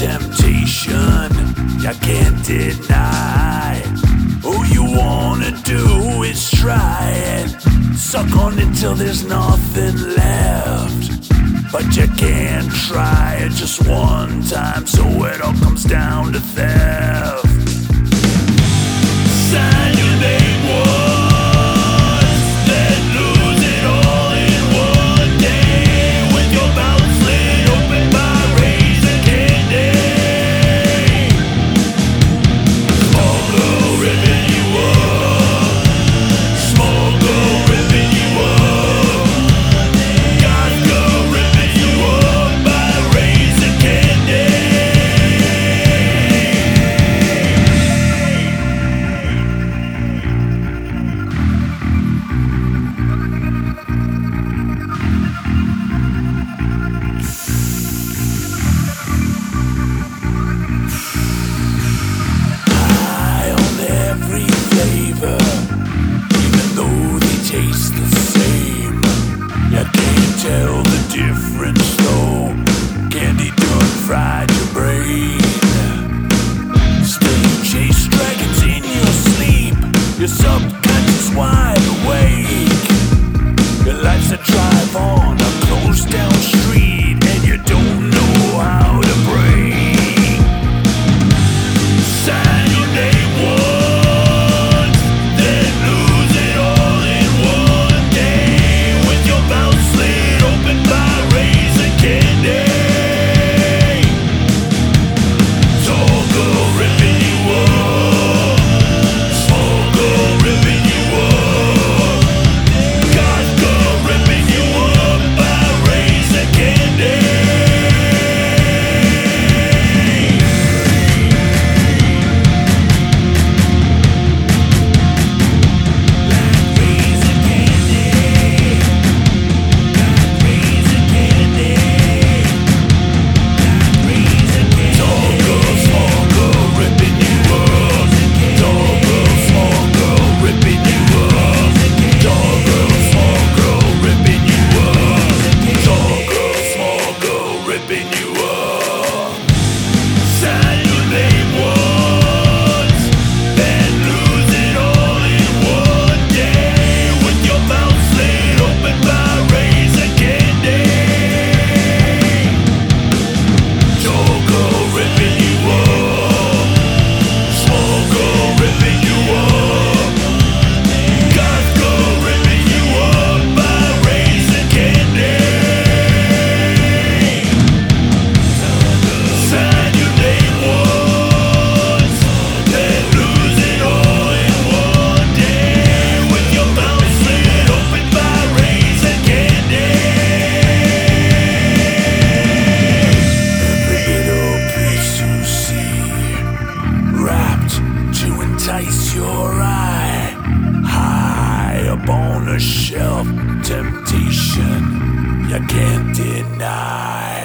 temptation you can't deny. All you wanna do is try it. Suck on it till there's nothing left. But you can't try it just one time, so it all comes down to theft. taste your eye high upon a shelf temptation. You can't deny.